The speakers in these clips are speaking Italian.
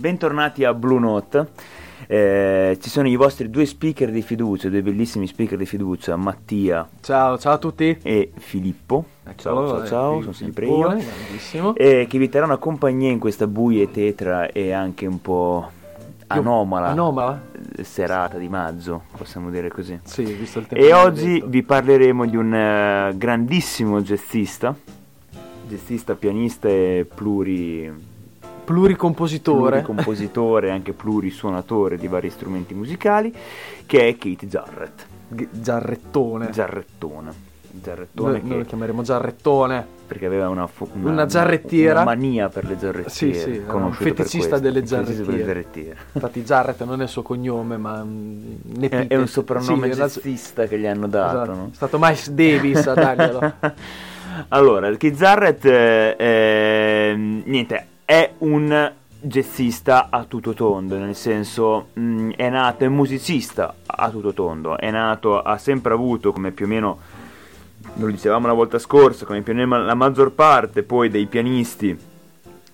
bentornati a Blue Note. Eh, ci sono i vostri due speaker di fiducia, due bellissimi speaker di fiducia, Mattia Ciao, ciao a tutti. e Filippo. Ciao, ciao, ciao, eh, sono sempre io. grandissimo. E che vi terranno compagnia in questa buia e tetra e anche un po' anomala Anomala? eh, serata di maggio, possiamo dire così. Sì, visto il tempo. E oggi detto. vi parleremo di un eh, grandissimo jazzista, jazzista, pianista e pluri, Pluricompositore. compositore e anche plurisuonatore di vari strumenti musicali, che è Keith Jarrett. G- Giarrettone. Zarrettone. Zarrettone Noi, noi lo che, chiameremo Giarrettone. perché aveva una, fo- Una giarrettiera. una mania per le giarrettiere. Sì, sì, un feticista delle un feticista per le giarrettiere. giarrettiere. Infatti Jarrett non è il suo cognome, ma mm, È, è un soprannome Sì, jazzista che gli hanno dato, esatto. no? È stato Miles Davis a darglielo. allora, Keith Jarrett, eh, eh, niente, è un jazzista a tutto tondo, nel senso mh, è nato, è musicista a tutto tondo, è nato, ha sempre avuto come più o meno, lo dicevamo la volta scorsa, come più o meno la maggior parte poi dei pianisti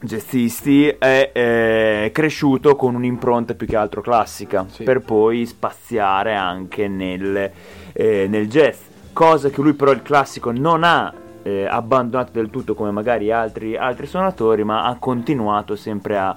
jazzisti è eh, cresciuto con un'impronta più che altro classica Sì. per poi spaziare anche nel, eh, nel jazz cosa che lui però il classico non ha eh, abbandonato del tutto come magari altri, altri suonatori ma ha continuato sempre a,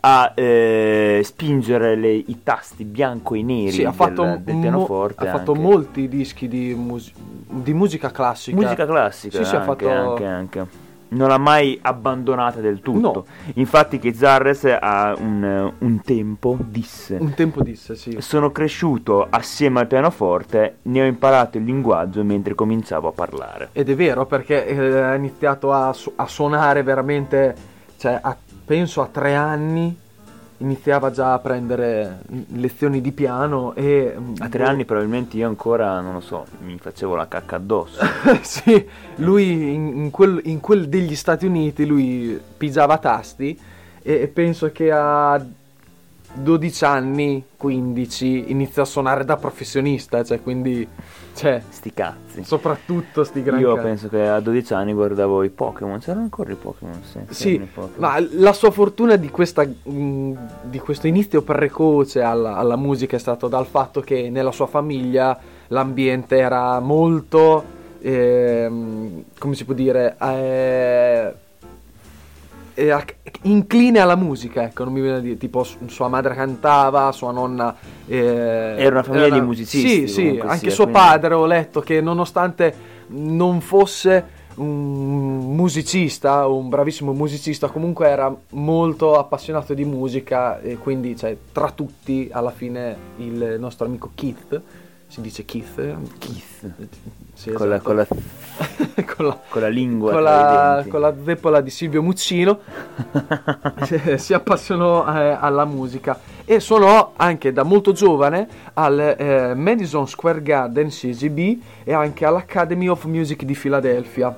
a, eh, spingere le- i tasti bianco e neri Sì, ha del, fatto, del mo- pianoforte ha fatto anche. molti dischi di, mus- di musica classica. Musica classica, Sì, sì, ha fatto- anche, anche. Non l'ha mai abbandonata del tutto. No. Infatti, Keith ha un, un tempo disse: Un tempo disse, sì. Sono cresciuto assieme al pianoforte, ne ho imparato il linguaggio mentre cominciavo a parlare. Ed è vero perché eh, ha iniziato a, su- a suonare veramente, cioè a- penso a tre anni, iniziava già a prendere mm, lezioni di piano e... mm, A tre anni, probabilmente io ancora, non lo so, mi facevo la cacca addosso. sì, lui in, quel, in quel degli Stati Uniti, lui pigiava tasti e, e penso che a 12 anni, 15, inizia a suonare da professionista, cioè quindi, cioè, Sti cazzi. soprattutto sti gran Io cazzi. penso che a 12 anni guardavo i Pokémon. C'erano ancora i Pokémon? Sì, Sì, ma la sua fortuna di, questa, mh, di questo inizio precoce alla, alla musica è stato dal fatto che nella sua famiglia l'ambiente era molto, ehm, come si può dire, eh, era incline alla musica, ecco, non mi viene a dire, tipo su- sua madre cantava, sua nonna... eh, Era una famiglia di musicisti, Sì, sì, anche sia, suo quindi- padre ho letto che nonostante non fosse un musicista, un bravissimo musicista, comunque era molto appassionato di musica e quindi cioè, tra tutti alla fine il nostro amico Keith, si dice Keith? Keith. Sì, Con, la, esatto. con, la, con la- con la lingua con la, con la zeppola di Silvio Muccino si appassionò eh, alla musica e suonò anche da molto giovane al eh, Madison Square Garden CGB e anche all'Academy of Music di Filadelfia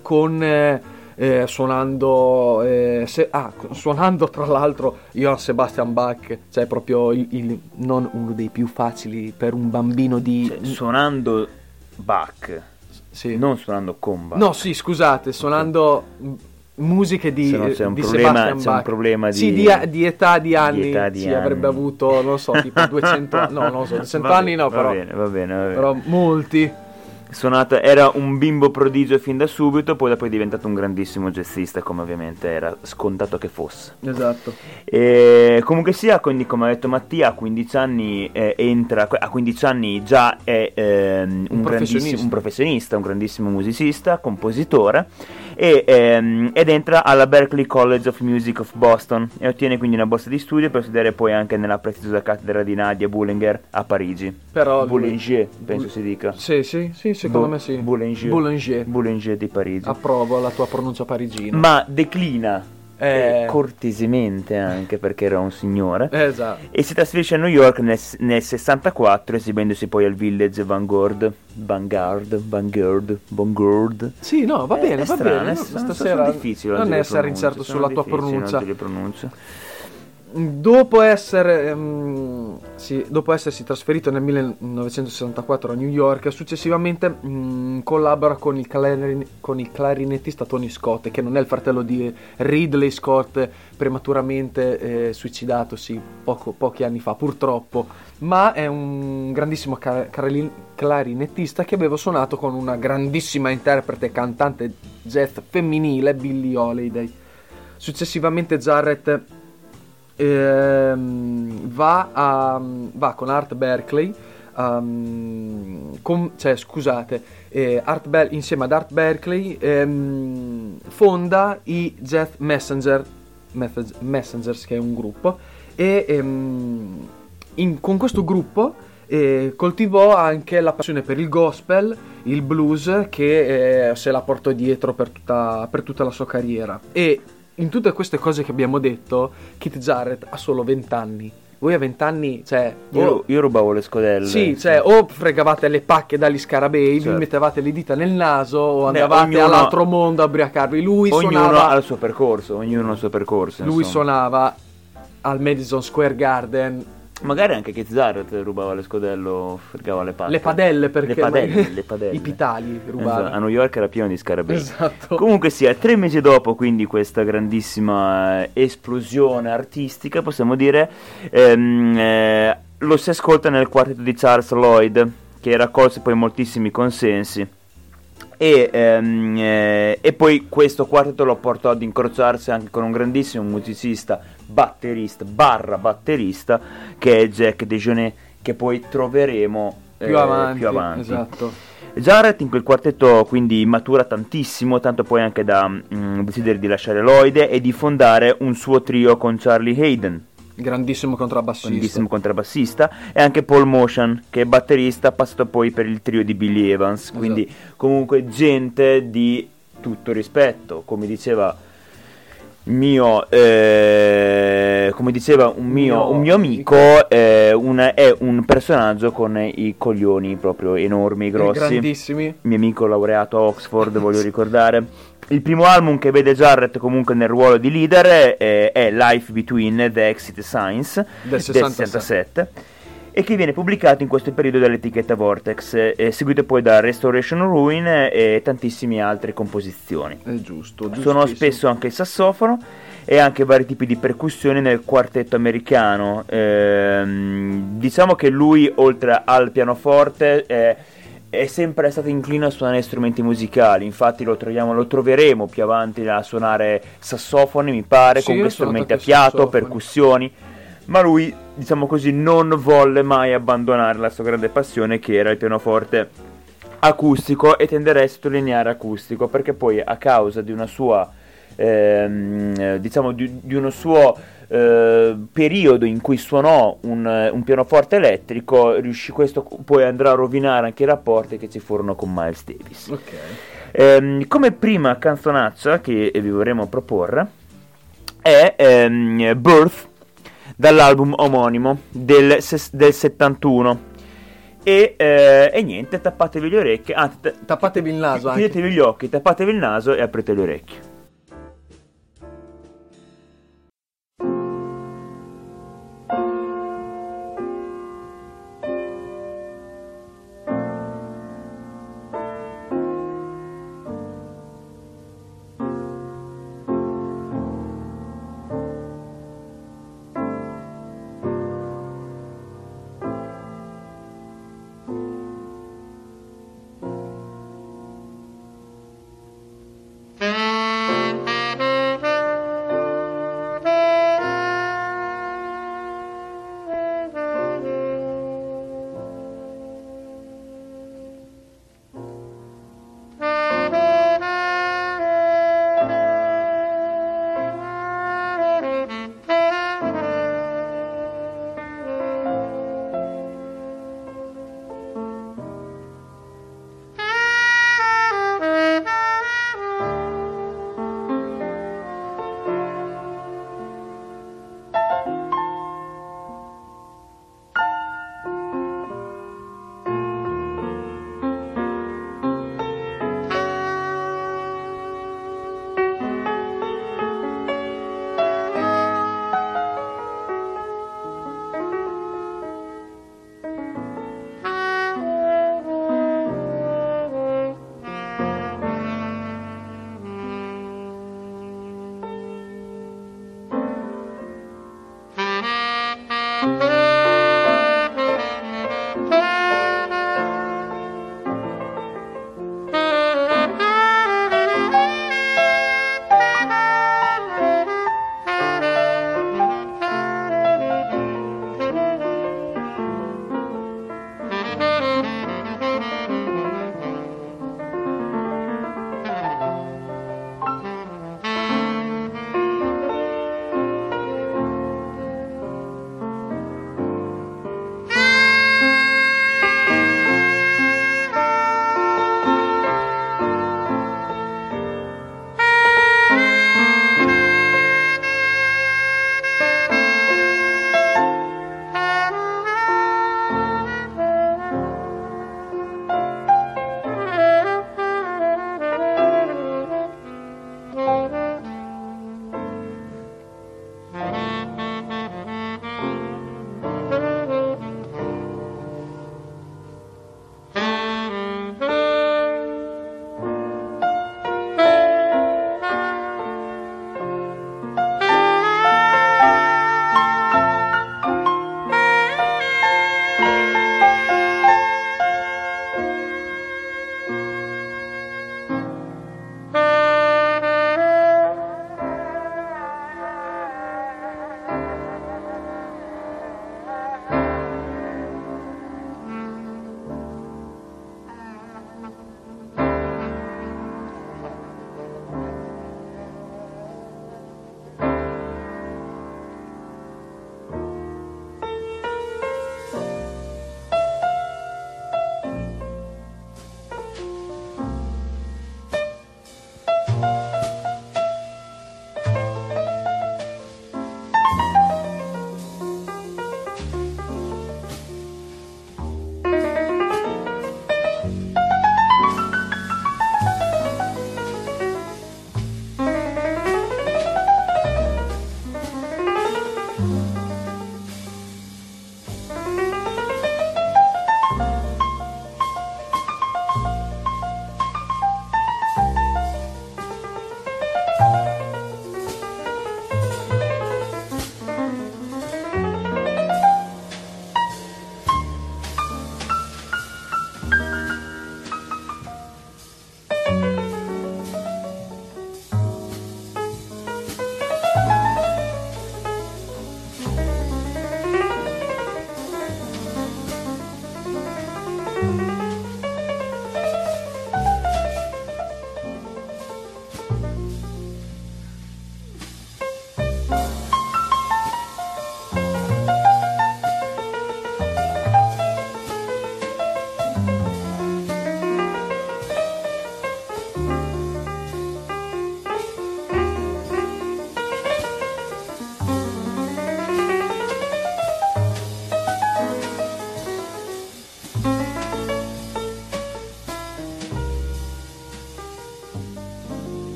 con eh, eh, suonando eh, se- ah, suonando tra l'altro Johann Sebastian Bach cioè proprio il, il- non uno dei più facili per un bambino di Cioè, suonando Bach, sì. non suonando con Bach. No, sì, scusate, suonando musiche di, Se no c'è un di problema- Sebastian c'è un Bach. problema Sì, di- di, di età di anni. età di sì, anni. avrebbe avuto, non so, tipo 200 anni. No, non so, 200 Va anni no, va però, bene, va bene, va bene. però molti. Suonata, era un bimbo prodigio fin da subito, poi dopo è diventato un grandissimo jazzista, come ovviamente era scontato che fosse. Esatto. E comunque sia, quindi come ha detto Mattia, a 15 anni eh, entra, a 15 anni già è ehm, un, Un professionista. un professionista, un grandissimo musicista, compositore e, ehm, ed entra alla Berklee College of Music of Boston e ottiene quindi una borsa di studio per studiare poi anche nella prestigiosa cattedra di Nadia Boulanger a Parigi. Però Boulanger, penso si dica. Sì, sì, sì, secondo Bo- me sì. Boulanger. Boulanger. Boulanger di Parigi. Approvo la tua pronuncia parigina. Ma declina Eh. eh, cortesemente anche perché era un signore. Esatto. E si trasferisce a New York nel, nel 64, esibendosi poi al Village Vanguard, Vanguard, Vanguard, Vanguard. Sì, no, va Eh, bene, è va strano, bene. no, Stasera sono difficili oggi non essere incerto sulla tua pronuncia. Dopo, essere, ehm, sì, dopo essersi trasferito nel 1964 a New York, successivamente mh, collabora con il, clarin- con il, clarinettista Tony Scott, che non è il fratello di Ridley Scott, prematuramente eh, suicidatosi poco, pochi anni fa, purtroppo, ma è un grandissimo car- clarinettista che aveva suonato con una grandissima interprete cantante jazz femminile, Billie Holiday. Successivamente Jarrett ehm, va, a, va, con Art Berkeley, um, con, cioè scusate, eh, Art Be- insieme ad Art Berkeley ehm, fonda i Jazz Messenger, Messengers, che è un gruppo, e ehm, in, con questo gruppo eh, coltivò anche la passione per il gospel, il blues, che eh, se la portò dietro per tutta, per tutta la sua carriera. E in tutte queste cose che abbiamo detto, Kit Jarrett ha solo 20 anni. Voi a 20 anni, cioè. Io, o, io rubavo le scodelle. Sì, cioè, o fregavate le pacche dagli scarabei, certo. vi mettevate le dita nel naso, o andavate Beh, ognuno, all'altro mondo a ubriacarvi. Lui ognuno suonava. ha il suo percorso, ognuno ha il suo percorso. Lui insomma. suonava al Madison Square Garden Magari anche Keith Jarrett rubava le scodelle o fregava le patte. Le padelle perché... Le padelle, le padelle. I pitali rubava. Esatto, a New York era pieno di scarabei. Esatto. Comunque sia, tre mesi dopo quindi questa grandissima eh, esplosione artistica, possiamo dire, ehm, eh, lo si ascolta nel quartetto di Charles Lloyd, che raccolse poi moltissimi consensi. E, ehm, eh, e, poi questo quartetto lo portò ad incrociarsi anche con un grandissimo musicista, batterista, barra batterista, che è Jack DeJohnette, che poi troveremo più, eh, avanti, più avanti. Esatto. Jarrett in quel quartetto quindi matura tantissimo, tanto poi anche da mm, decidere di lasciare Lloyd e di fondare un suo trio con Charlie Hayden Grandissimo contrabbassista. Grandissimo contrabbassista. E anche Paul Motion, che è batterista, passato poi per il trio di Billy Evans. Esatto. Quindi comunque gente di tutto rispetto, come diceva mio, eh, come diceva un mio, un mio amico, eh, un, è un personaggio con i coglioni proprio enormi, grossi. Grandissimi. Mio amico laureato a Oxford, voglio ricordare. Il primo album che vede Jarrett comunque nel ruolo di leader è, è Life Between the Exit Signs del 67. Del 67 e che viene pubblicato in questo periodo dall'etichetta Vortex, eh, seguito poi da Restoration Ruin e tantissime altre composizioni. È giusto. Sono spesso anche il sassofono e anche vari tipi di percussioni nel quartetto americano. Eh, diciamo che lui, oltre al pianoforte, eh, è sempre stato inclino a suonare strumenti musicali, infatti lo, troviamo, lo troveremo più avanti a suonare sassofoni, mi pare, sì, con strumenti a fiato, sassofoni. percussioni, ma lui, diciamo così, non volle mai abbandonare la sua grande passione che era il pianoforte acustico e tenderei a sottolineare acustico perché poi a causa di una sua, ehm, diciamo, di, di uno suo eh, periodo in cui suonò un, un, pianoforte elettrico, riuscì, questo poi andrà a rovinare anche i rapporti che ci furono con Miles Davis. Okay. Eh, come prima canzonaccia che vi vorremmo proporre è ehm, Birth dall'album omonimo del, del 71. E, eh, e, niente, tappatevi le orecchie, anzi, t- tappatevi il naso, chiudetevi gli occhi, tappatevi il naso e aprite le orecchie.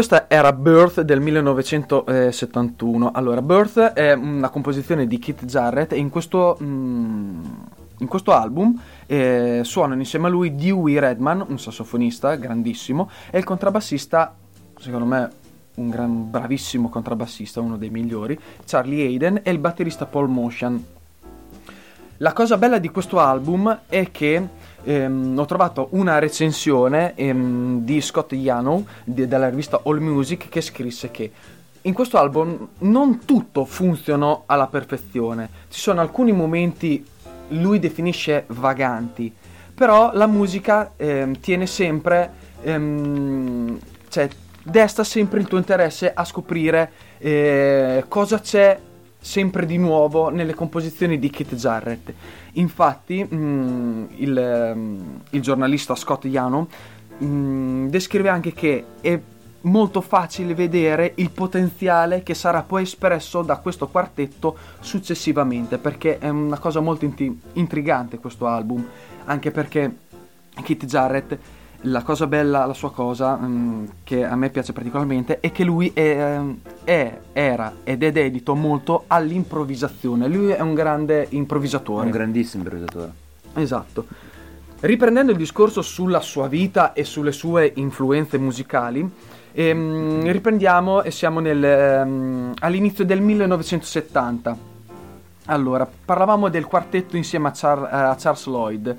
Questa era Birth del 1971. Allora, Birth è una composizione di Keith Jarrett e in questo, mm, in questo album eh, suonano insieme a lui Dewey Redman, un sassofonista grandissimo, e il contrabbassista, secondo me un gran, bravissimo contrabbassista, uno dei migliori, Charlie Hayden, e il batterista Paul Motion. La cosa bella di questo album è che ehm, ho trovato una recensione ehm, di Scott Yanow di, della rivista All Music che scrisse che in questo album non tutto funziona alla perfezione, ci sono alcuni momenti lui definisce vaganti, però la musica ehm, tiene sempre, ehm, cioè desta sempre il tuo interesse a scoprire eh, cosa c'è sempre di nuovo nelle composizioni di Kit Jarrett. Infatti, mh, mm, il, mh, mm, il, giornalista Scott Yano mh, mm, descrive anche che è molto facile vedere il potenziale che sarà poi espresso da questo quartetto successivamente, perché è una cosa molto inti- intrigante questo album, anche perché Kit Jarrett la cosa bella, la sua cosa, mh, mm, che a me piace particolarmente, è che lui è, ehm, è, era ed è dedito molto all'improvvisazione. Lui è un grande improvvisatore. Un grandissimo improvvisatore. Esatto. Riprendendo il discorso sulla sua vita e sulle sue influenze musicali, ehm, riprendiamo e siamo nel, ehm, all'inizio del 1970. Allora, parlavamo del quartetto insieme a, Char- a Charles Lloyd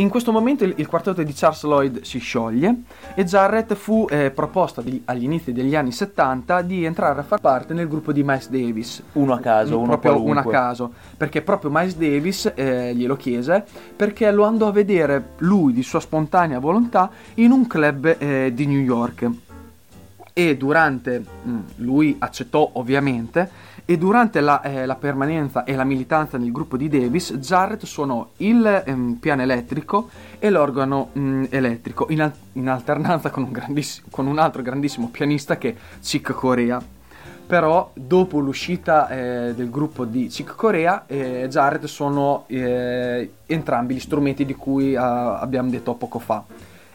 in questo momento il, il, quartetto di Charles Lloyd si scioglie e Jarrett fu eh, proposta di, agli inizi degli anni 70 di entrare a far parte nel gruppo di Miles Davis. Uno a caso, uno proprio qualunque. uno a caso, perché proprio Miles Davis eh, glielo chiese perché lo andò a vedere lui di sua spontanea volontà in un club eh, di New York. E durante, mh, mm, lui accettò ovviamente, e durante la, eh, la, permanenza e la militanza nel gruppo di Davis, Jarrett suonò il ehm, piano elettrico e l'organo mh, mm, elettrico in, al- in alternanza con un, con un, altro grandissimo pianista che è Chick Corea. Però dopo l'uscita eh, del gruppo di Chick Corea, eh, Jarrett suonò eh, entrambi gli strumenti di cui uh, abbiamo detto poco fa.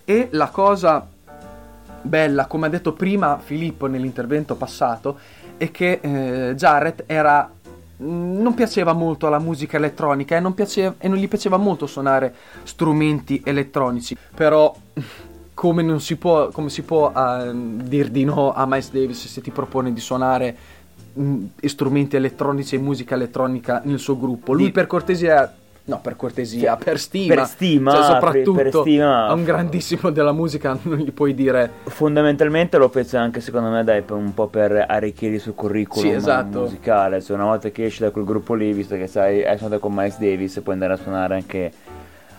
E la cosa bella, come ha detto prima Filippo nell'intervento passato, è che eh, Jarrett era mm, non piaceva molto la musica elettronica e non, piaceva, e non, gli piaceva molto suonare strumenti elettronici, però come, non si può, come si può uh, dir di no a Miles Davis se ti propone di suonare mh, strumenti elettronici e musica elettronica nel suo gruppo? Lui per cortesia No, per cortesia, per stima. Per stima, cioè, soprattutto per, per stima. a un grandissimo della musica non gli puoi dire... Fondamentalmente lo fece anche secondo me dai, un po' per arricchire il suo curriculum sì, esatto. musicale. Cioè una volta che esci da quel gruppo lì, visto che sai, hai suonato con Miles Davis, puoi andare a suonare anche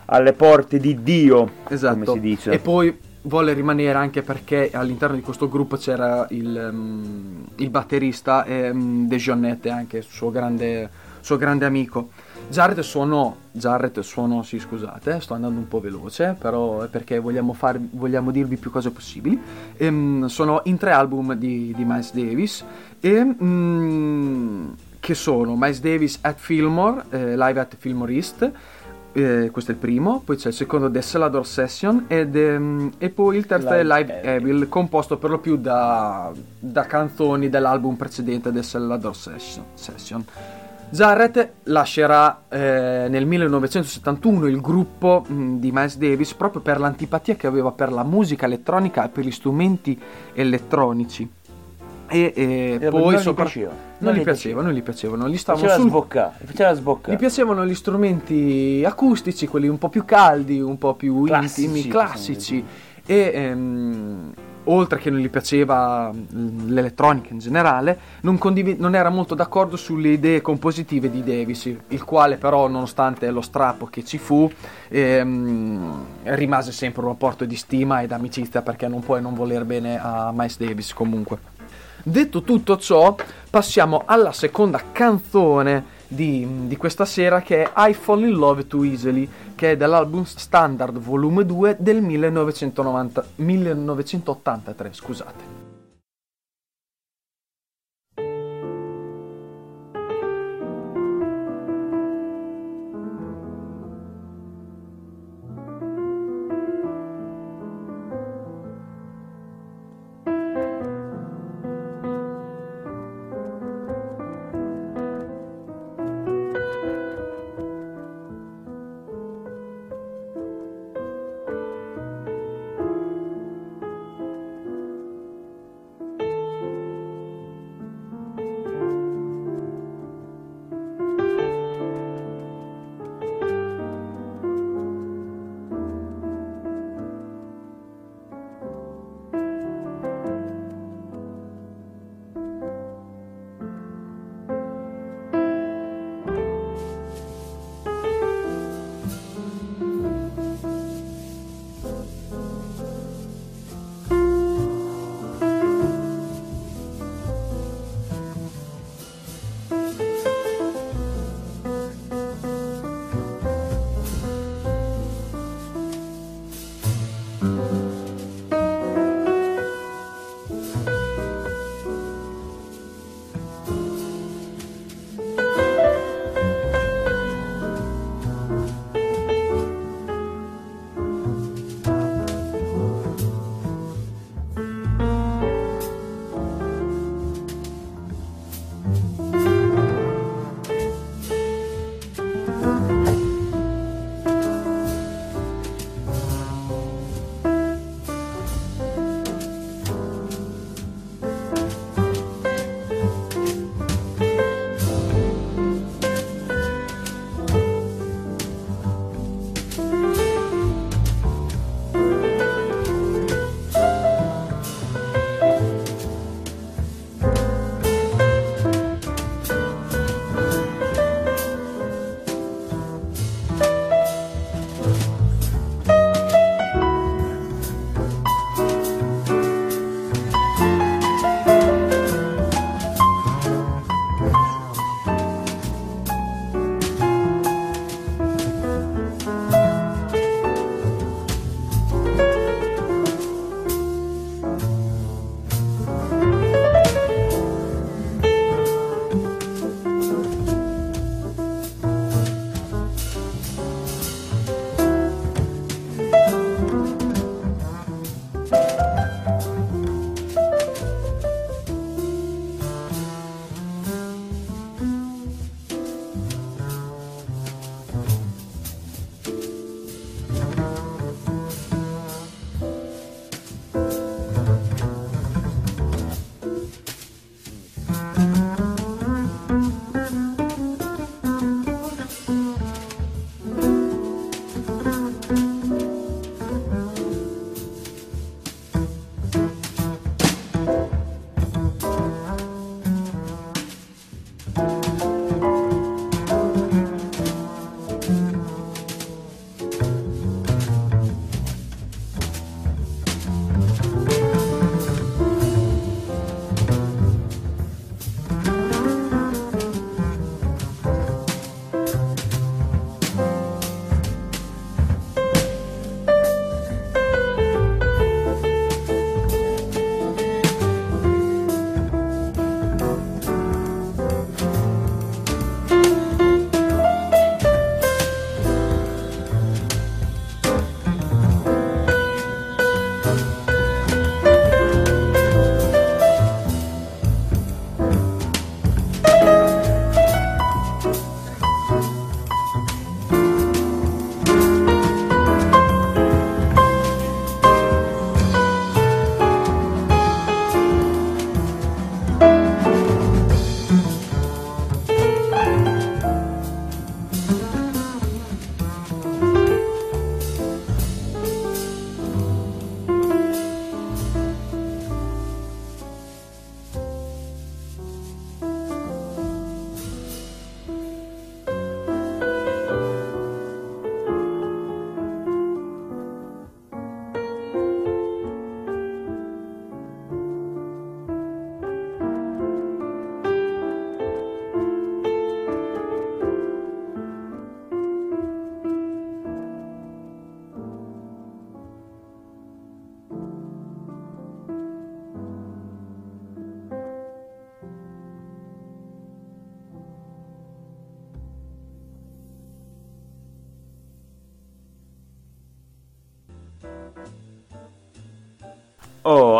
alle porte di Dio, esatto. come si dice. E poi volle rimanere anche perché all'interno di questo gruppo c'era il, um, il batterista um, De Gionette, anche suo grande, suo grande amico. Jarrett suonò, Jarrett suonò, sì scusate, sto andando un po' veloce, però è perché vogliamo, far, vogliamo dirvi più cose possibili. Ehm, suonò in tre album di, di Miles Davis e... Mm, che sono Miles Davis at Fillmore, eh, Live at Fillmore East, eh, questo è il primo, poi c'è il secondo The Celador Session ed, ehm, e poi il terzo è Live Evil, Evil composto per lo più da, da canzoni dell'album precedente The Celador Session. session. Jarrett lascerà eh, nel 1971 il gruppo mh, mm, di Miles Davis proprio per l'antipatia che aveva per la musica elettronica e per gli strumenti elettronici. E, e, e poi non sopra... gli piaceva. Non, non gli piaceva, non gli piacevano, gli stavano sul... sboccare, faceva sboccare. Gli piacevano gli strumenti acustici, quelli un po' più caldi, un po' più classici, intimi, classici. E ehm, oltre che non gli piaceva l'elettronica in generale, non, condiv- non, era molto d'accordo sulle idee compositive di Davis, il quale però, nonostante lo strappo che ci fu, ehm, rimase sempre un rapporto di stima ed amicizia perché non puoi non voler bene a Miles Davis comunque. Detto tutto ciò, passiamo alla seconda canzone di, di, questa sera che è I Fall in Love Too Easily, che è dall'album Standard Volume 2 del 1990, 1983. Scusate.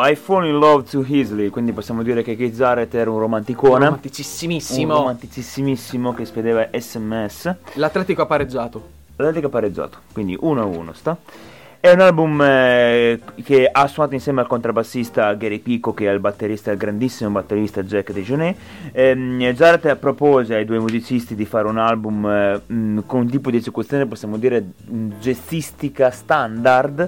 I fall in love too easily, quindi possiamo dire che Keith Jarrett era un romanticone. Romanticissimissimo. Un romanticissimissimo che spedeva sms. L'Atletico ha pareggiato. L'Atletico ha pareggiato, quindi 1-1 sta. È un album eh, che ha suonato insieme al contrabbassista Gary Pico che è il batterista, il grandissimo batterista Jack DeJohnette. Ehm, Jarrett propose ai due musicisti di fare un album eh, mh, con un tipo di esecuzione, possiamo dire, jazzistica standard,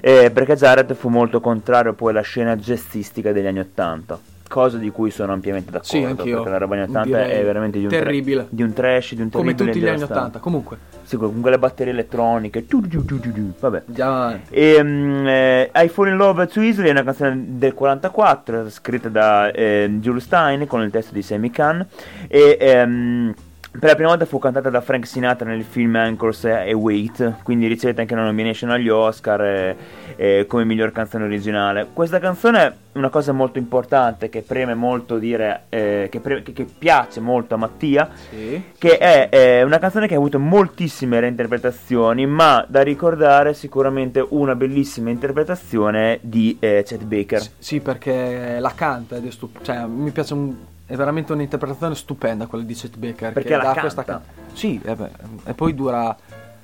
eh, perché Jarrett fu molto contrario poi alla scena jazzistica degli anni Ottanta cosa di cui sono ampiamente d'accordo. Sì, anch'io. Perché la roba anni 80 Direi è veramente di un, terribile. Tra- di un trash, di un Come terribile tutti gli anni devastante. 80. Comunque, Sì, con quelle batterie elettroniche. tu, tu, tu, tu, tu, Vabbè. avanti. E, mm, eh, I Fall in Love Too Easily è una canzone del 44 scritta da eh, Jules Stein con il testo di Sammy Kahn e ehm, per la prima volta fu cantata da Frank Sinatra nel film Anchors e Wait quindi ricevette anche una nomination agli Oscar eh, eh, come miglior canzone originale questa canzone è una cosa molto importante che preme molto dire eh, che, pre- che- che piace molto a Mattia Sì. che è eh, una canzone che ha avuto moltissime reinterpretazioni, ma da ricordare sicuramente una bellissima interpretazione di eh, Chet Baker. S- Sì, perché la canta ed è stup- cioè mi piace un- è veramente un'interpretazione stupenda quella di Chet Baker Perché che la dà canta. questa can- Sì, e, beh, e poi dura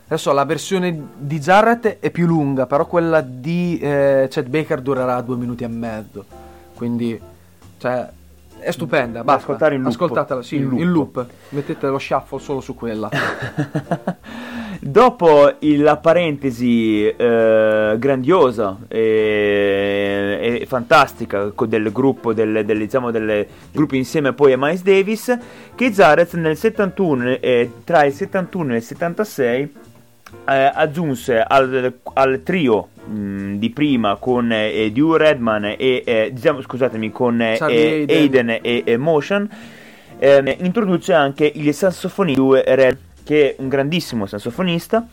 Adesso la versione di Jarrett è più lunga, però quella di eh, Chet Baker durerà due minuti e mezzo. Quindi cioè è stupenda, basta. ascoltare in loop. Ascoltatela, sì, In in loop. loop. Mettete lo shuffle solo su quella. Dopo la parentesi eh, grandiosa e, e fantastica del gruppo del, del, diciamo, del gruppo insieme poi a Miles Davis, Keith Jarrett nel 71, eh, tra il 71 e il 76 eh, aggiunse al, al trio mh, di prima con eh, Drew Redman e eh, diciamo, scusatemi con eh, Charlie eh, Hayden. Hayden e, e Motion ehm, introduce anche il sassofonista Red che è un grandissimo sassofonista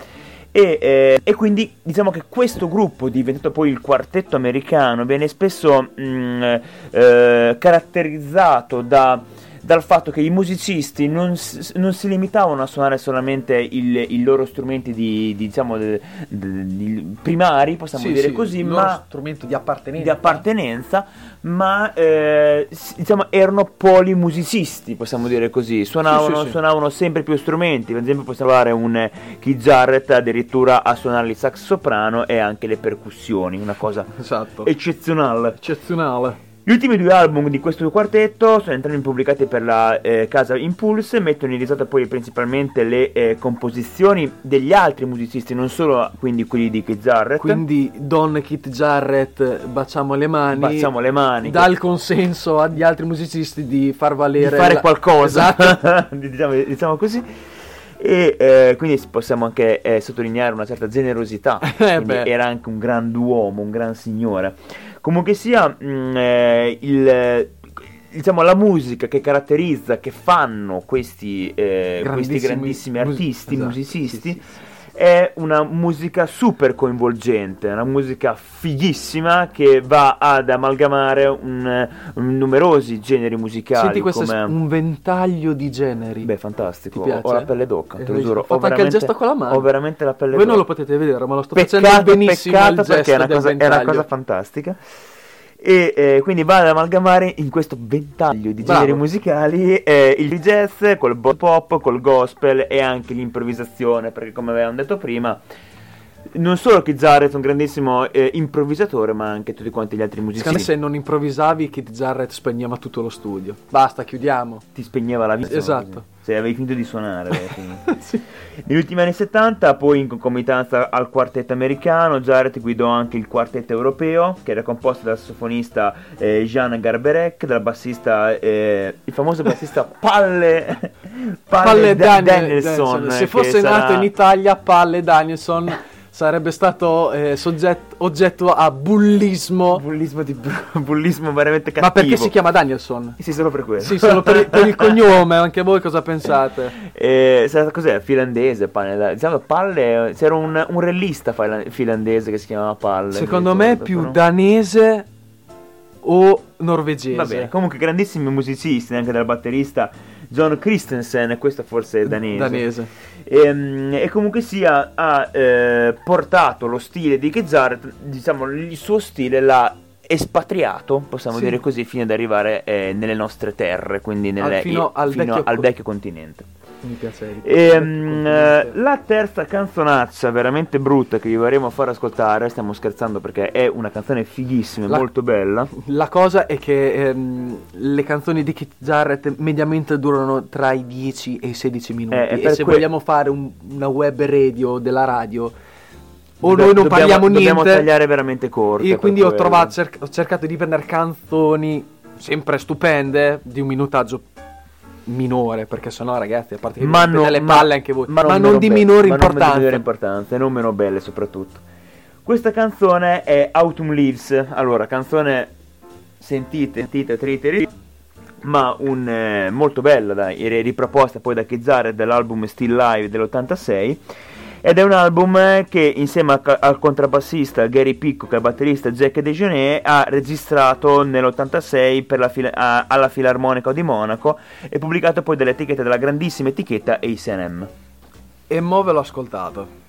e, eh, e quindi diciamo che questo gruppo diventato poi il quartetto americano viene spesso mh, eh, caratterizzato da dal fatto che i musicisti non, non si limitavano a suonare solamente il- i loro strumenti di, di, diciamo de- de- di- primari, possiamo Sì, dire sì, così, ma strumento di appartenenza. di appartenenza, ma eh, diciamo erano polimusicisti, possiamo dire così. Suonavano, Sì, suonavano sempre più strumenti. Per esempio, possiamo trovare un Keith Jarrett addirittura a suonare il sax soprano e anche le percussioni, una cosa Esatto. eccezionale. Eccezionale. Gli ultimi due album di questo quartetto sono entrambi pubblicati per la eh, casa Impulse, mettono in risata poi principalmente le eh, composizioni degli altri musicisti, non solo quindi quelli di Keith Jarrett. Quindi Don Kit Jarrett, baciamo le mani. Baciamo le mani. Dà il consenso agli altri musicisti di far di valere. fare la- qualcosa, Esatto. diciamo, diciamo così. E eh, quindi possiamo anche eh, sottolineare una certa generosità. Eh, era anche un grand'uomo, un gran signore. Comunque sia, mh, eh, il, diciamo, la musica che caratterizza, che fanno questi, eh, questi grandissimi mus- artisti, esatto, musicisti, sì, sì, è una musica super coinvolgente, una musica fighissima che va ad amalgamare un, un numerosi generi musicali. Senti, questo come... è un ventaglio di generi. Beh, fantastico. Ti piace? Ho la pelle d'oca, te lo Eh, giuro. ho anche il gesto con la mano. Ho veramente la pelle Voi d'oca. non lo potete vedere, ma lo sto Peccato, facendo benissimo peccato perché è una, cosa, è una cosa fantastica. E eh, quindi va ad amalgamare in questo ventaglio di Bravo. generi musicali eh, il jazz col pop, col gospel e anche l'improvvisazione, perché come avevamo detto prima, non solo Keith Jarrett è un grandissimo eh, improvvisatore, ma anche tutti quanti gli altri Secondo me musicisti. se non improvvisavi Kit Jarrett spegneva tutto lo studio. Basta, chiudiamo. Ti spegneva la vita. Esatto. Se avevi finito di suonare. Sì. Negli ultimi anni 70, poi in concomitanza al quartetto americano, Jarrett guidò anche il quartetto europeo, che era composto dal sassofonista eh, Jean Garberec, dal bassista, eh, il famoso bassista Palle, Palle Da- Daniel- Danielson. Danielson. Se che fosse sarà- nato in Italia, Palle Danielson sarebbe stato eh, soggetto- oggetto a bullismo. Bullismo, di, bullismo veramente cattivo. Ma perché si chiama Danielson? Sì, solo per quello. Sì, solo per, il- per il cognome, anche voi cosa pensate? Eh, cos'è? Finlandese, Palle. Diciamo Palle. C'era un, un rellista finlandese che si chiamava Palle. Secondo me è più però. danese o norvegese. Va bene, comunque grandissimi musicisti, anche dal batterista John Christensen, questo forse è danese. danese. Ehm, E, comunque sia, ha eh, portato lo stile di Jarrett, diciamo, il suo stile l'ha espatriato, possiamo Sì. dire così, fino ad arrivare eh, nelle nostre terre, quindi nelle- fino al vecchio al vecchio continente. Mi piace. Ehm, eh, la terza canzonaccia veramente brutta che vi vorremmo far ascoltare, stiamo scherzando perché è una canzone fighissima, e La- molto bella. La cosa è che ehm, le canzoni di Keith Jarrett mediamente durano tra i 10 e i 16 minuti. Eh, e se que- vogliamo fare un- una web radio della radio, o Dobbiamo- noi non dobbiamo- parliamo Dobbiamo niente. tagliare veramente corto. E quindi ho, trovato, cerc- ho cercato di prendere canzoni sempre stupende di un minutaggio minore, perché sennò ragazzi, a parte che ma non, le ma- palle anche voi, ma, non, meno di be- minore ma non di minore importanza, non meno belle soprattutto. Questa canzone è Autumn Leaves. Allora, canzone sentite, sentite, trite, ri- ma un, eh, molto bella, dai, ri- riproposta poi da Kizzare dell'album Still Live dell'86. Ed è un album che insieme a al contrabbassista Gary Picco e al batterista Jack DeJohnette ha registrato nell'86 per la fila- a- alla Filarmonica di Monaco e pubblicato poi dall'etichetta della grandissima etichetta A&M. E mo ve l'ho ascoltato.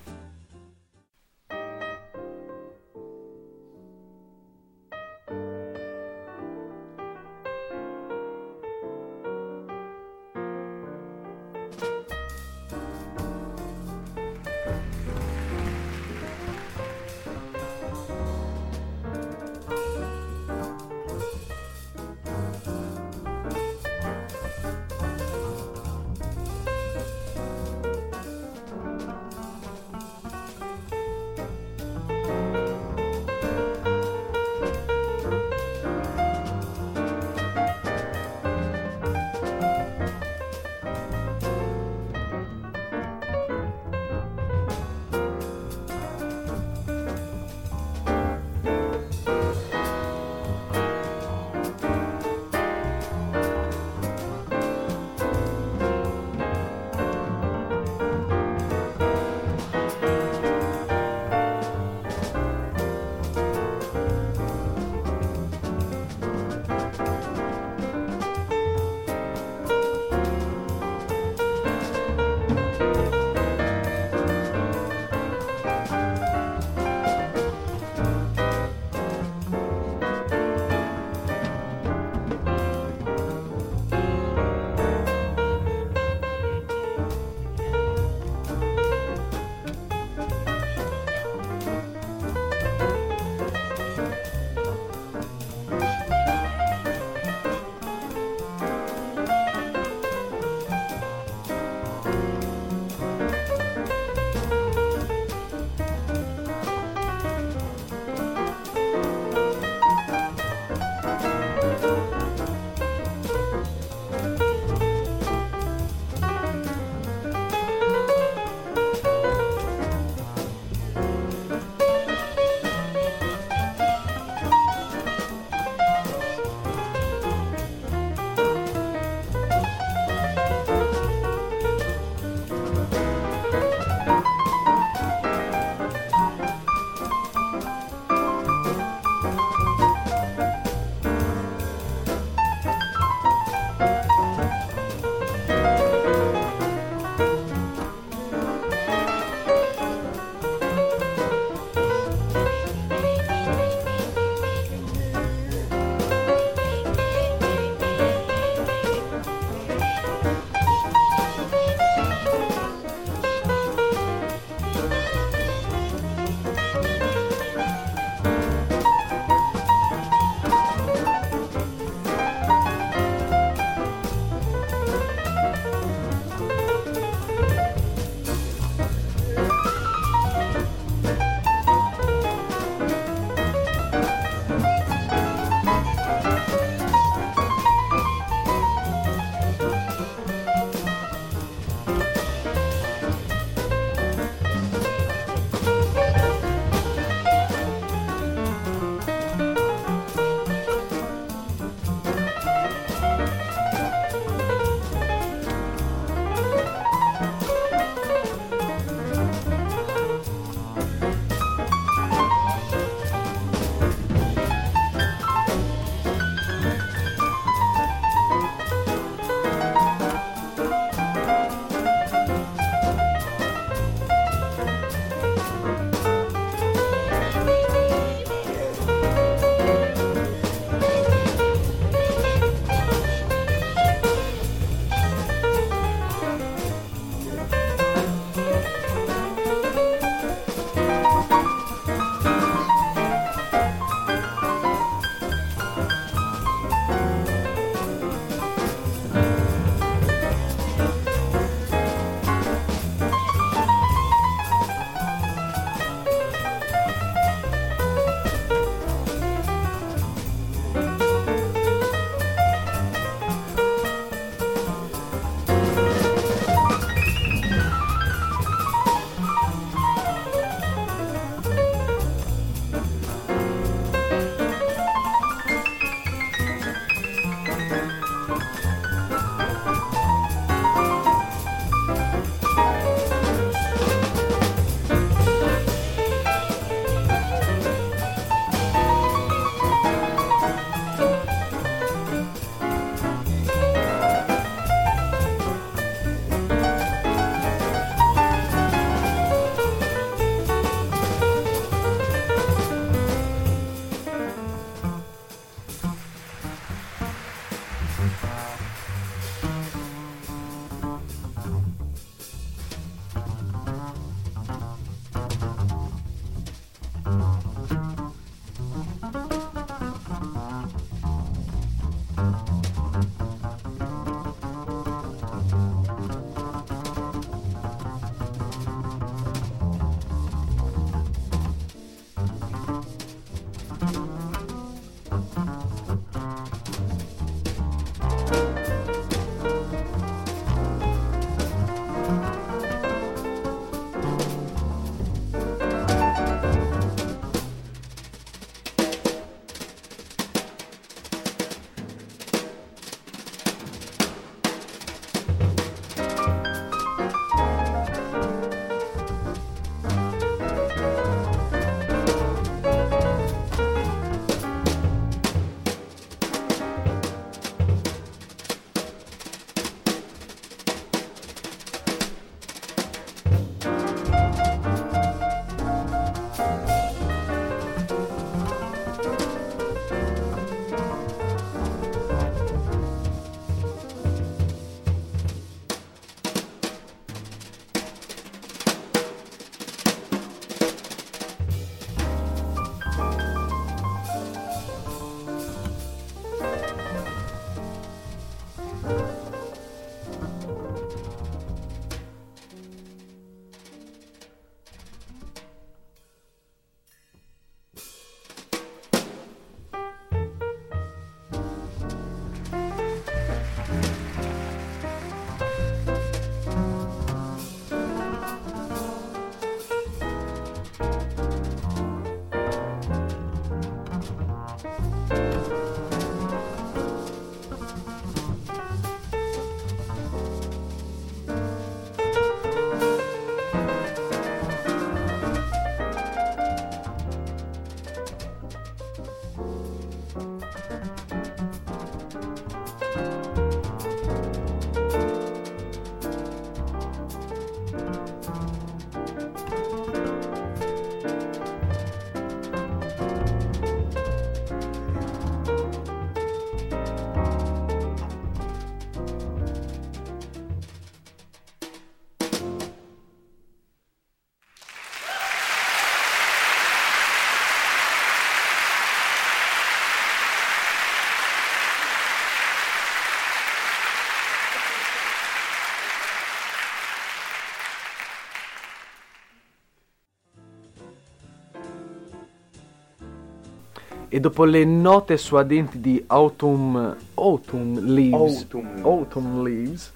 E dopo le note suadenti di Autumn, Autumn Leaves, Autumn. Autumn Leaves,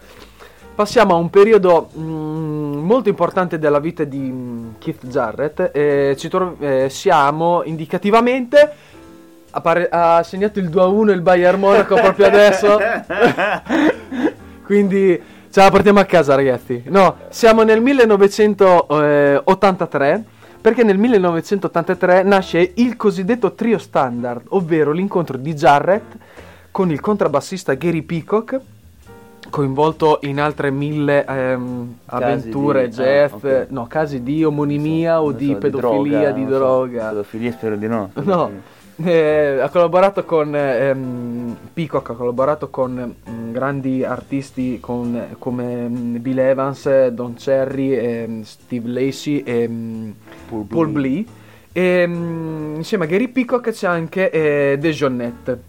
passiamo a un periodo mm, molto importante della vita di mm, Keith Jarrett. E ci tro- eh, siamo indicativamente. appare- ha segnato il 2 a 1 il Bayern Monaco proprio adesso. Quindi ce la portiamo a casa, ragazzi. No, siamo nel 1983. Perché nel 1983 nasce il cosiddetto trio standard, ovvero l'incontro di Jarrett con il contrabbassista Gary Peacock, coinvolto in altre mille ehm, avventure, di- jazz, ah, ok. no, casi di omonimia o Non di so, pedofilia, di non so. droga. Pedofilia spero di no. No, eh, ha collaborato con ehm, Peacock, ha collaborato con mm, grandi artisti con- come mm, Bill Evans, Don Cherry, ehm, Steve Lacey e mm, Paul Paul Blee. E, mm, insieme a Gary Peacock c'è anche eh, Dejonette.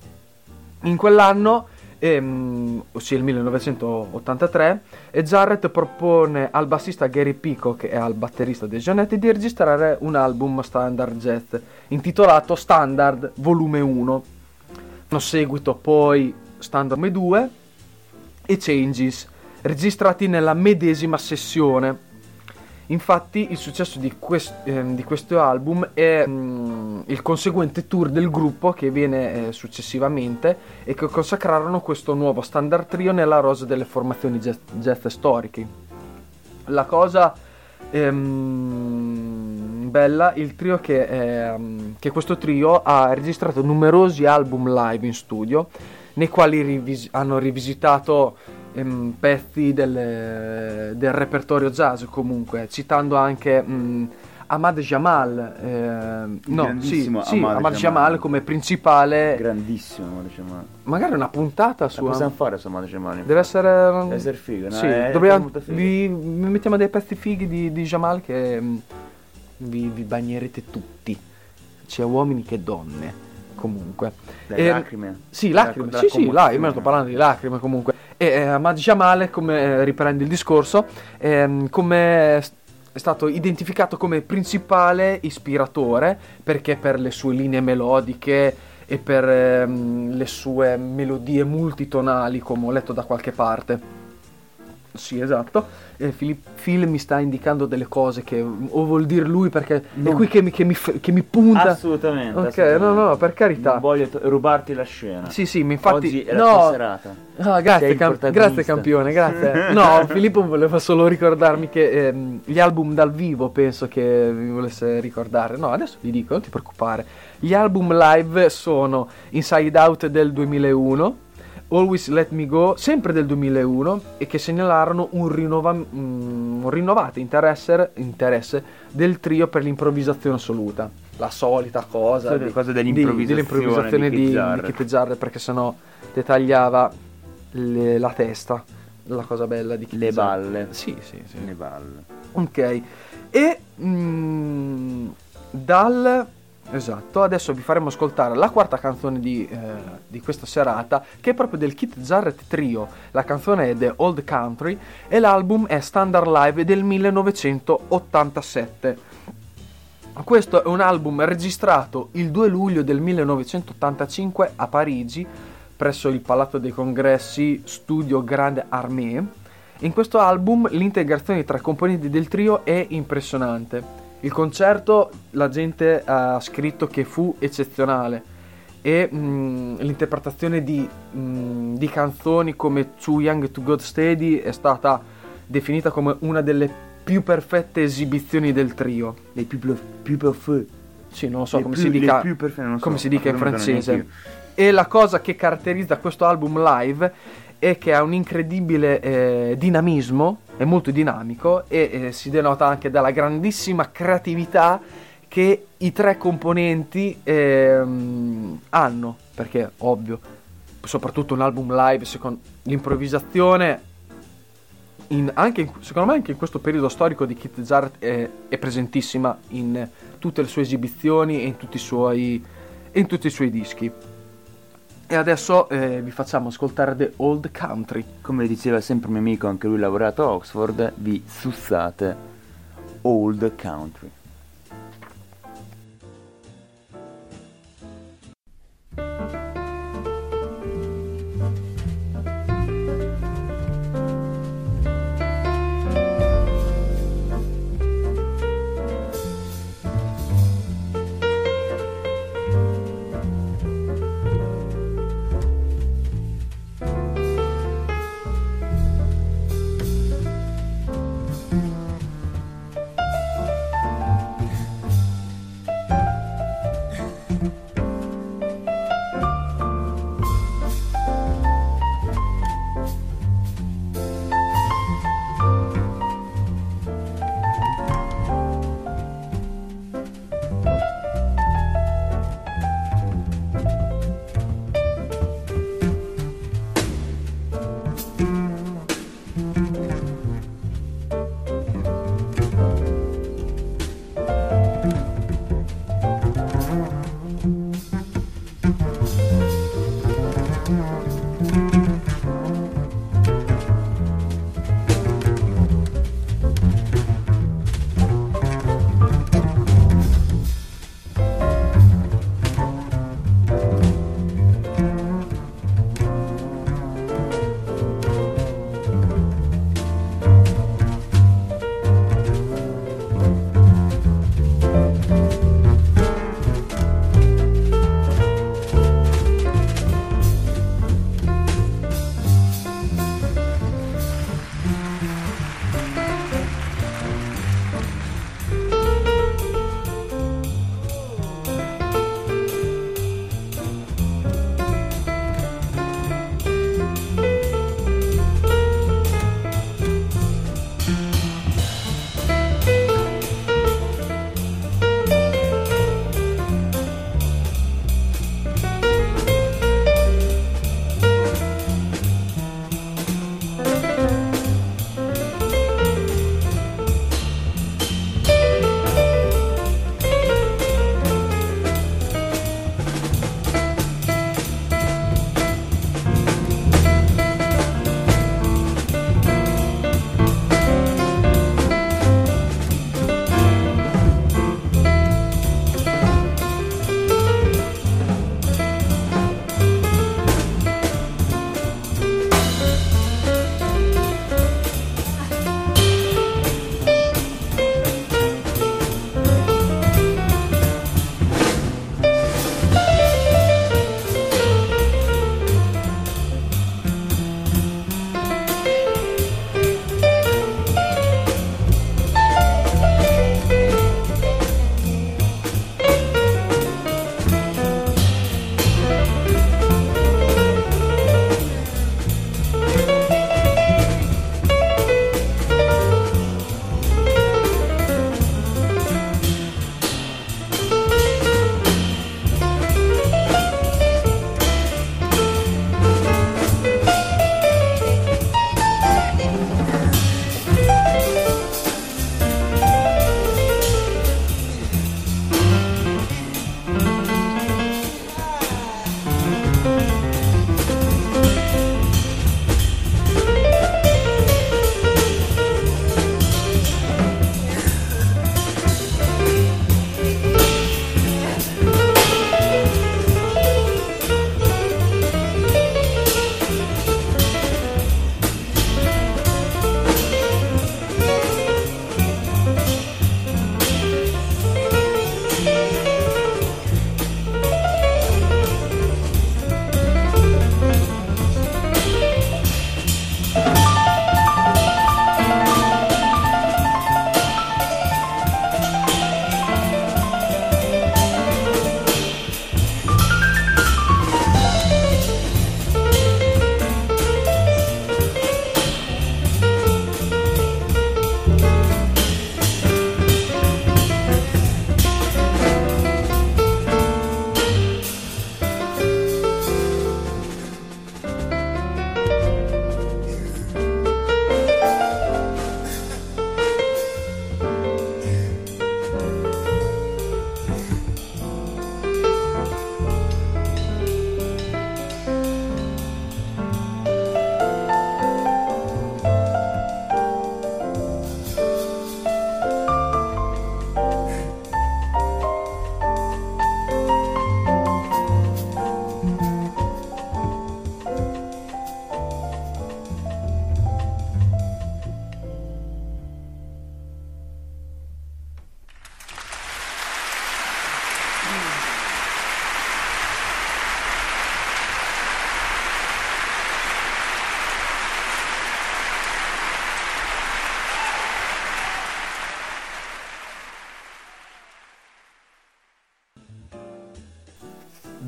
In quell'anno, ehm, ossia il 1983, e Jarrett propone al bassista Gary Peacock e al batterista Dejonette di registrare un album standard jazz intitolato Standard Volume 1. Hanno seguito poi Standard Volume 2 e Changes, registrati nella medesima sessione. Infatti il successo di, quest- ehm, di questo album è mm, il conseguente tour del gruppo che viene eh, successivamente e che consacrarono questo nuovo standard trio nella rosa delle formazioni jazz, storiche. La cosa ehm, bella, il trio che, ehm, che questo trio ha registrato numerosi album live in studio nei quali rivis- hanno rivisitato ehm, pezzi del, del repertorio jazz comunque, citando anche mm, Ahmad Jamal, ehm, no, sì, grandissimo sì, Ahmad Ahmad, Jamal. Jamal come principale, Grandissimo, diciamo. magari una puntata su... Su possiamo fare insomma, diciamo. Deve essere... Deve essere figo, no? Sì, È- è dobbiamo- figo. vi, vi mettiamo dei pezzi fighi di, di Jamal che mm, vi, vi bagnerete tutti. sia uomini che donne. Comunque, Le E- lacrime. Sì, lacrime, Della sì, sì, là, io me ne sto parlando di lacrime comunque. E eh, Mad Jamal, come eh, riprende il discorso, ehm, come è è stato identificato come principale ispiratore perché per le sue linee melodiche e per ehm, le sue melodie multitonali, come ho letto da qualche parte. Sì, esatto. Eh, Phil mi sta indicando delle cose che o vuol dire lui perché è No. qui che mi, che mi che mi punta. Assolutamente. Ok, assolutamente. no, no, per carità. Non voglio to- rubarti la scena. Sì, sì, mi infatti Oggi è la no, serata. Ah, grazie, Sei il cam- protagonista. grazie campione, grazie. No, Filippo voleva solo ricordarmi che ehm, gli album dal vivo penso che vi volesse ricordare. No, adesso vi dico, non ti preoccupare. Gli album live sono Inside Out del 2001, Always Let Me Go, sempre del 2001, e che segnalarono un, rinnova- mm, un rinnovato interesse, interesse del trio per l'improvvisazione assoluta. La solita cosa, di- cosa di- dell'improvvisazione dell'improvvisazione di di, Keith di Jarrett. Keith Jarrett, perché sennò ti tagliava le- la testa. La cosa bella di Keith Le Jarrett. balle. Sì, sì, sì. Le balle. Ok. E mm, dal esatto, adesso vi faremo ascoltare la quarta canzone di, eh, di questa serata, che è proprio del Kit Jarrett Trio. La canzone è The Old Country e l'album è Standard Live del 1987. Questo è un album registrato il 2 luglio del 1985 a Parigi, presso il Palazzo dei Congressi Studio Grande Armée. In questo album l'integrazione tra i componenti del trio è impressionante. Il concerto la gente ha scritto che fu eccezionale e mm, l'interpretazione di, mm, di canzoni come Too Young to God Steady è stata definita come una delle più perfette esibizioni del trio. Le più, profonde. Sì, non lo so come più- si dica, perfette, non so, come si dica in francese. E la cosa che caratterizza questo album live è che ha un incredibile eh, dinamismo, è molto dinamico e eh, si denota anche dalla grandissima creatività che i tre componenti ehm, hanno, perché ovvio, soprattutto un album live, secondo l'improvvisazione in- anche in- secondo me anche in questo periodo storico di Keith Jarrett è, è presentissima in tutte le sue esibizioni e in tutti i suoi, in tutti i suoi dischi. E adesso eh, vi facciamo ascoltare The Old Country. Come diceva sempre un mio amico, anche lui lavorato a Oxford, vi sussate Old Country. Thank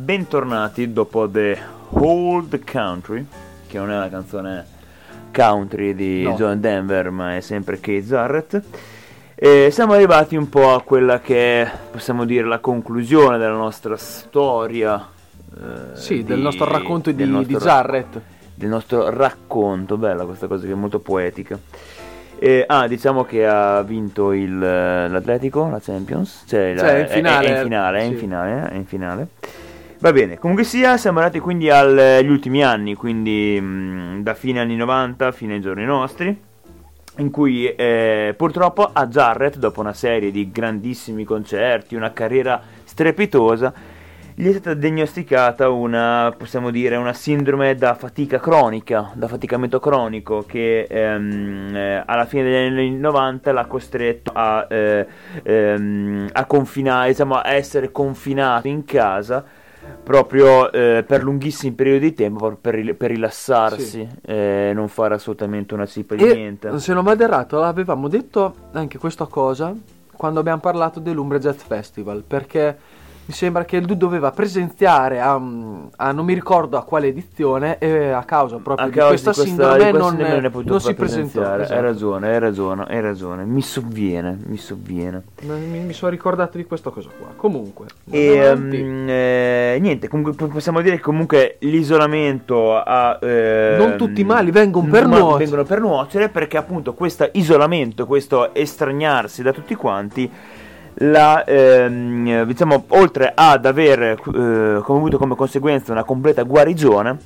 bentornati dopo The Old Country, che non è una canzone country di No. John Denver, ma è sempre Keith Jarrett. E siamo arrivati un po' a quella che è, possiamo dire, la conclusione della nostra storia. eh, Sì, del di- nostro racconto di, del nostro di Jarrett. del nostro racconto, bella questa cosa che è molto poetica. E, ah, diciamo che ha vinto il, eh, l'Atletico, la Champions, cioè, la- Cioè, in è- finale, è, in finale, è in sì. finale, è in finale. Va bene, comunque sia, siamo arrivati quindi agli ultimi anni, quindi mh, da fine anni 90 fino ai giorni nostri, in cui eh, purtroppo a Jarrett, dopo una serie di grandissimi concerti, una carriera strepitosa, gli è stata diagnosticata una, possiamo dire, una sindrome da fatica cronica, da faticamento cronico, che ehm, eh, alla fine degli anni 90 l'ha costretto a, eh, ehm, a confinare, diciamo, a essere confinato in casa proprio eh, per lunghissimi periodi di tempo per, per rilassarsi Sì. e non fare assolutamente una cippa di E niente. se non vado errato, avevamo detto anche questa cosa quando abbiamo parlato dell'Umbria Jazz Festival, perché mi sembra che lui doveva presenziare a, a non mi ricordo a quale edizione e a causa proprio A di causa questa, di questa, sindrome di questa non, non non si presentò. esatto. Hai ragione, hai ragione, hai ragione. Mi sovviene, mi sovviene. Mi, mi sono ricordato di questa cosa qua. Comunque, E ehm, eh, niente, comunque po- possiamo dire che comunque l'isolamento ha... ehm, Non tutti i mali vengono per nuocere. vengono per nuocere perché appunto questo isolamento, questo estraniarsi da tutti quanti, la, ehm, diciamo, oltre ad avere eh, avuto come conseguenza una completa guarigione,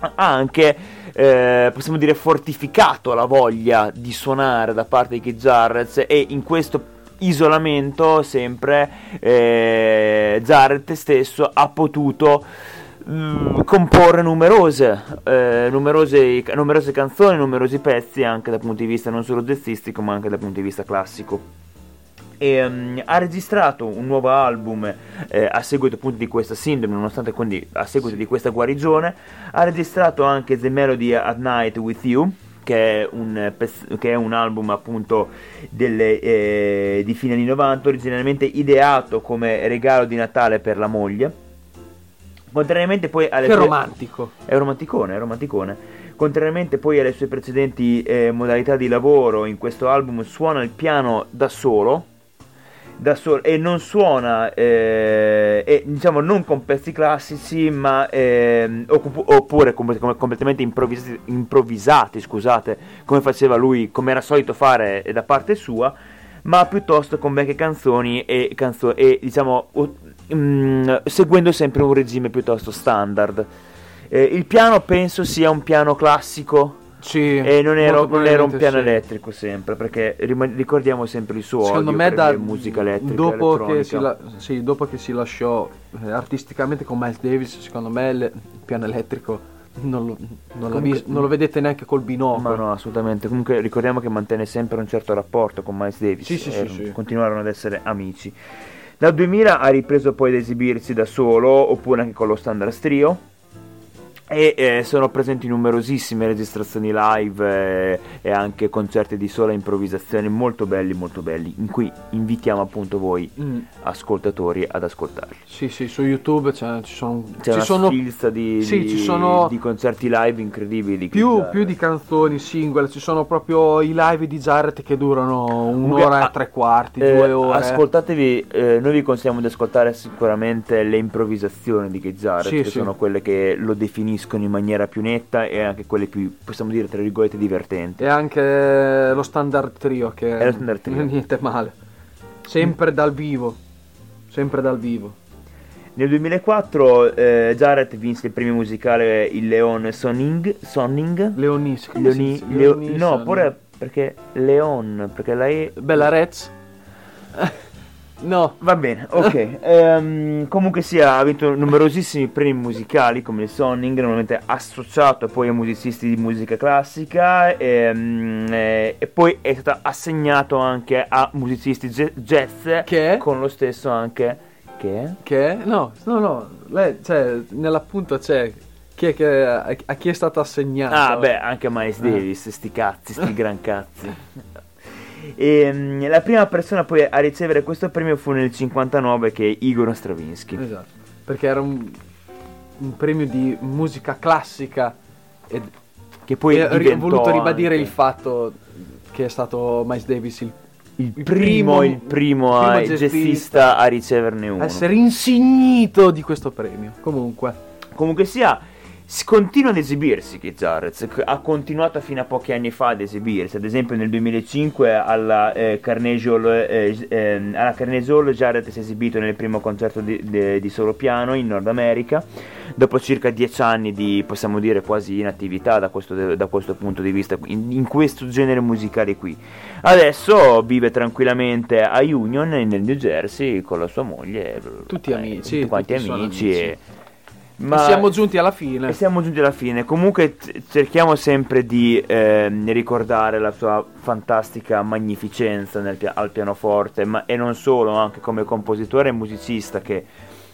ha anche, eh, possiamo dire, fortificato la voglia di suonare da parte di Keith Jarrett e in questo isolamento sempre eh, Jarrett stesso ha potuto mm, comporre numerose, eh, numerose, numerose canzoni, numerosi pezzi anche dal punto di vista non solo jazzistico ma anche dal punto di vista classico e mm, ha registrato un nuovo album eh, a seguito appunto di questa sindrome, nonostante quindi a seguito di questa guarigione, ha registrato anche The Melody at Night with You, che è un, che è un album appunto delle, eh, di fine anni 90, originalmente ideato come regalo di Natale per la moglie. Contrariamente poi alle che romantico. è romanticone, è romanticone. Contrariamente poi alle sue precedenti eh, modalità di lavoro, in questo album suona il piano da solo, da solo e non suona, eh, e, diciamo, non con pezzi classici, ma occup- oppure com- com- completamente improvvisati, improvvisati, scusate, come faceva lui, come era solito fare eh, da parte sua, ma piuttosto con vecchie canzoni e, canzo- e diciamo, o- mm, seguendo sempre un regime piuttosto standard. Eh, il piano penso sia un piano classico Sì, e non era, non era un piano sì. elettrico sempre, perché rima- ricordiamo sempre il suo Secondo me da, musica elettrica dopo, che la- sì, dopo che si lasciò eh, artisticamente con Miles Davis, secondo me il piano elettrico non lo, non Comunque- vis- non lo vedete neanche col Ma binocolo. no, assolutamente. Comunque ricordiamo che mantenne sempre un certo rapporto con Miles Davis. Sì, sì, sì, e sì. Continuarono ad essere amici. Dal 2000 ha ripreso poi ad esibirsi da solo oppure anche con lo Standard Trio. E eh, sono presenti numerosissime registrazioni live eh, e anche concerti di sola improvvisazione molto belli, molto belli, in cui invitiamo appunto voi Mm, ascoltatori ad ascoltarli. sì, sì, su YouTube c'è- ci sono, C'è ci una sono di, sì, di- ci sono- di concerti live incredibili. più, più di canzoni singole, ci sono proprio i live di Jarrett che durano un'ora e tre quarti, Eh, due ore. Ascoltatevi, eh, noi vi consigliamo di ascoltare sicuramente le improvvisazioni di Keith Jarrett, Sì, che sì. sono quelle che lo definiscono in maniera più netta e anche quelle più, possiamo dire, tra virgolette, divertenti. E anche lo standard trio che E lo standard trio. è niente male. Sempre dal vivo. Sempre dal vivo. Nel 2004 eh, Jarrett vinse il premio musicale il Leon Sonning, Sonning Leonis. Leoni-? Leo- no, pure perché Leon, perché la E Bella Rez. No. Va bene, ok. Ehm, comunque sia, ha vinto numerosissimi premi musicali come il Sonning, normalmente associato poi a musicisti di musica classica ehm, eh, e poi è stato assegnato anche a musicisti ja- jazz Che? con lo stesso anche che Che? No, no, no. Lei, cioè, nell'appunto c'è. Chi è che, a, a chi è stato assegnato? Ah, beh, anche Miles Eh. Davis, sti cazzi, sti gran cazzi. E, la prima persona poi a ricevere questo premio fu nel 59 che è Igor Stravinsky. Esatto. perché era un, un premio di musica classica e, che poi ho voluto ribadire anche il fatto che è stato Miles Davis il, il il primo, primo- il primo, jazzista jazzista a riceverne uno. essere insignito di questo premio. Comunque, Comunque sia, si continua ad esibirsi c- ha continuato fino a pochi anni fa ad esibirsi, ad esempio nel 2005 alla, eh, Carnegie Hall, eh, ehm, alla Jarrett si è esibito nel primo concerto di, de- di solo piano in Nord America, dopo circa dieci anni di, possiamo dire, quasi inattività da questo, da questo punto di vista, in, in questo genere musicale qui. Adesso vive tranquillamente a Union nel New Jersey con la sua moglie, Tutti eh, amici, tutti quanti tutti amici. Amici. e- siamo giunti alla fine. e siamo giunti alla fine. Comunque cerchiamo sempre di ehm, ricordare la sua fantastica magnificenza pia- al pianoforte, ma e non solo, anche come compositore e musicista che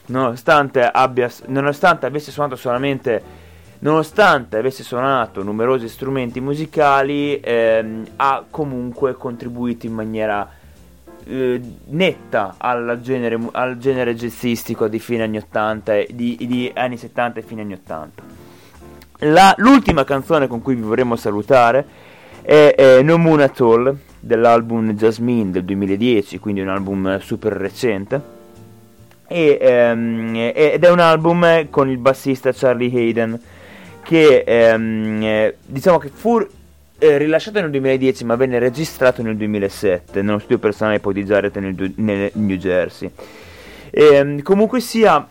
nonostante abbia nonostante avesse suonato solamente nonostante avesse suonato numerosi strumenti musicali, ehm, ha comunque contribuito in maniera eh, netta al genere, al genere jazzistico di fine anni 80 e di, di anni 70 e fine anni 80. La- l'ultima canzone con cui vi vorremmo salutare è, è No Moon At All dell'album Jasmine del 2010, quindi un album super recente. E, ehm, ed è un album con il bassista Charlie Hayden che ehm, eh, diciamo che fu eh, rilasciato nel 2010 ma venne registrato nel 2007 nello studio personale poi di Jarrett nel, nel New Jersey. Ehm, comunque sia,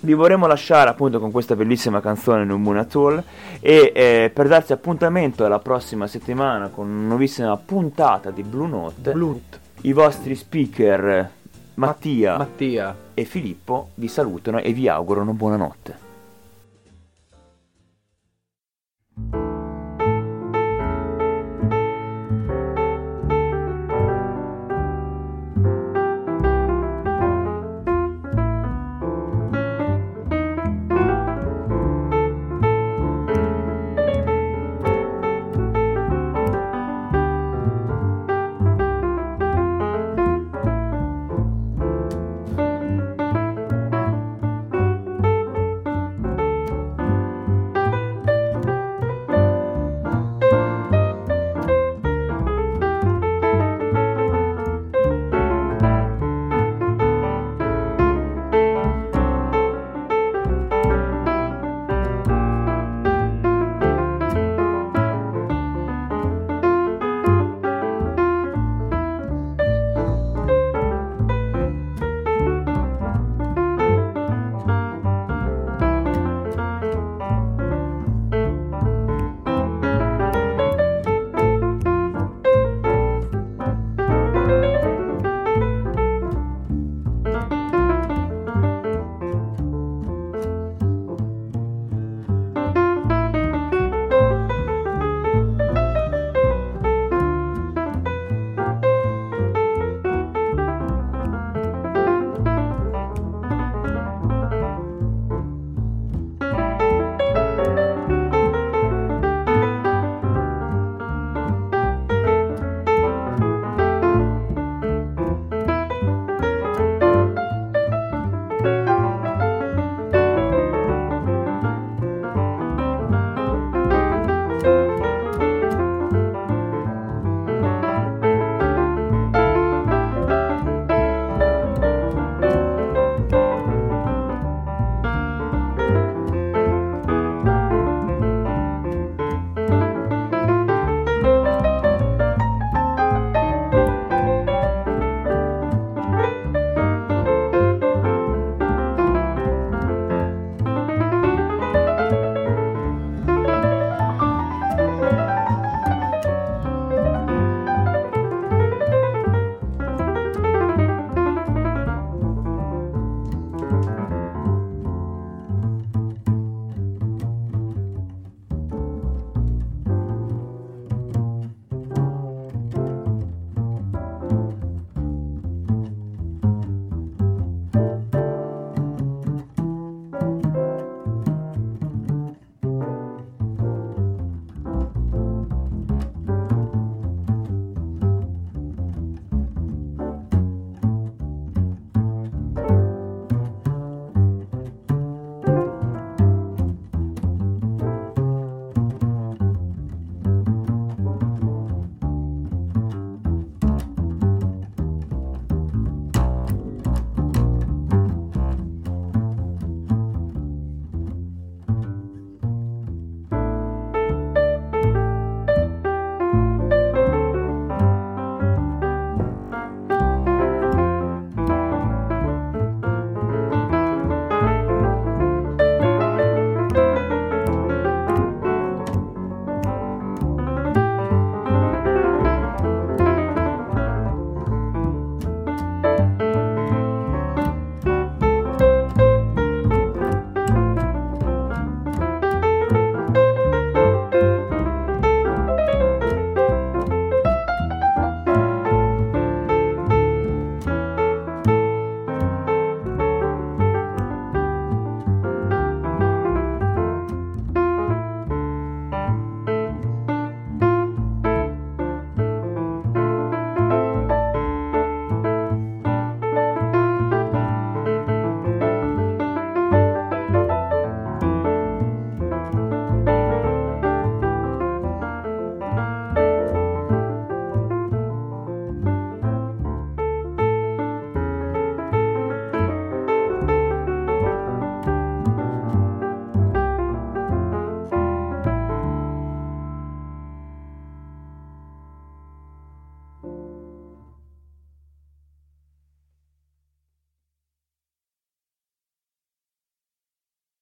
vi vorremmo lasciare appunto con questa bellissima canzone No Moon At All e eh, per darci appuntamento alla prossima settimana con una nuovissima puntata di Blue Note, Blunt. i vostri speaker Mattia Mattia. e Filippo vi salutano e vi augurano buonanotte.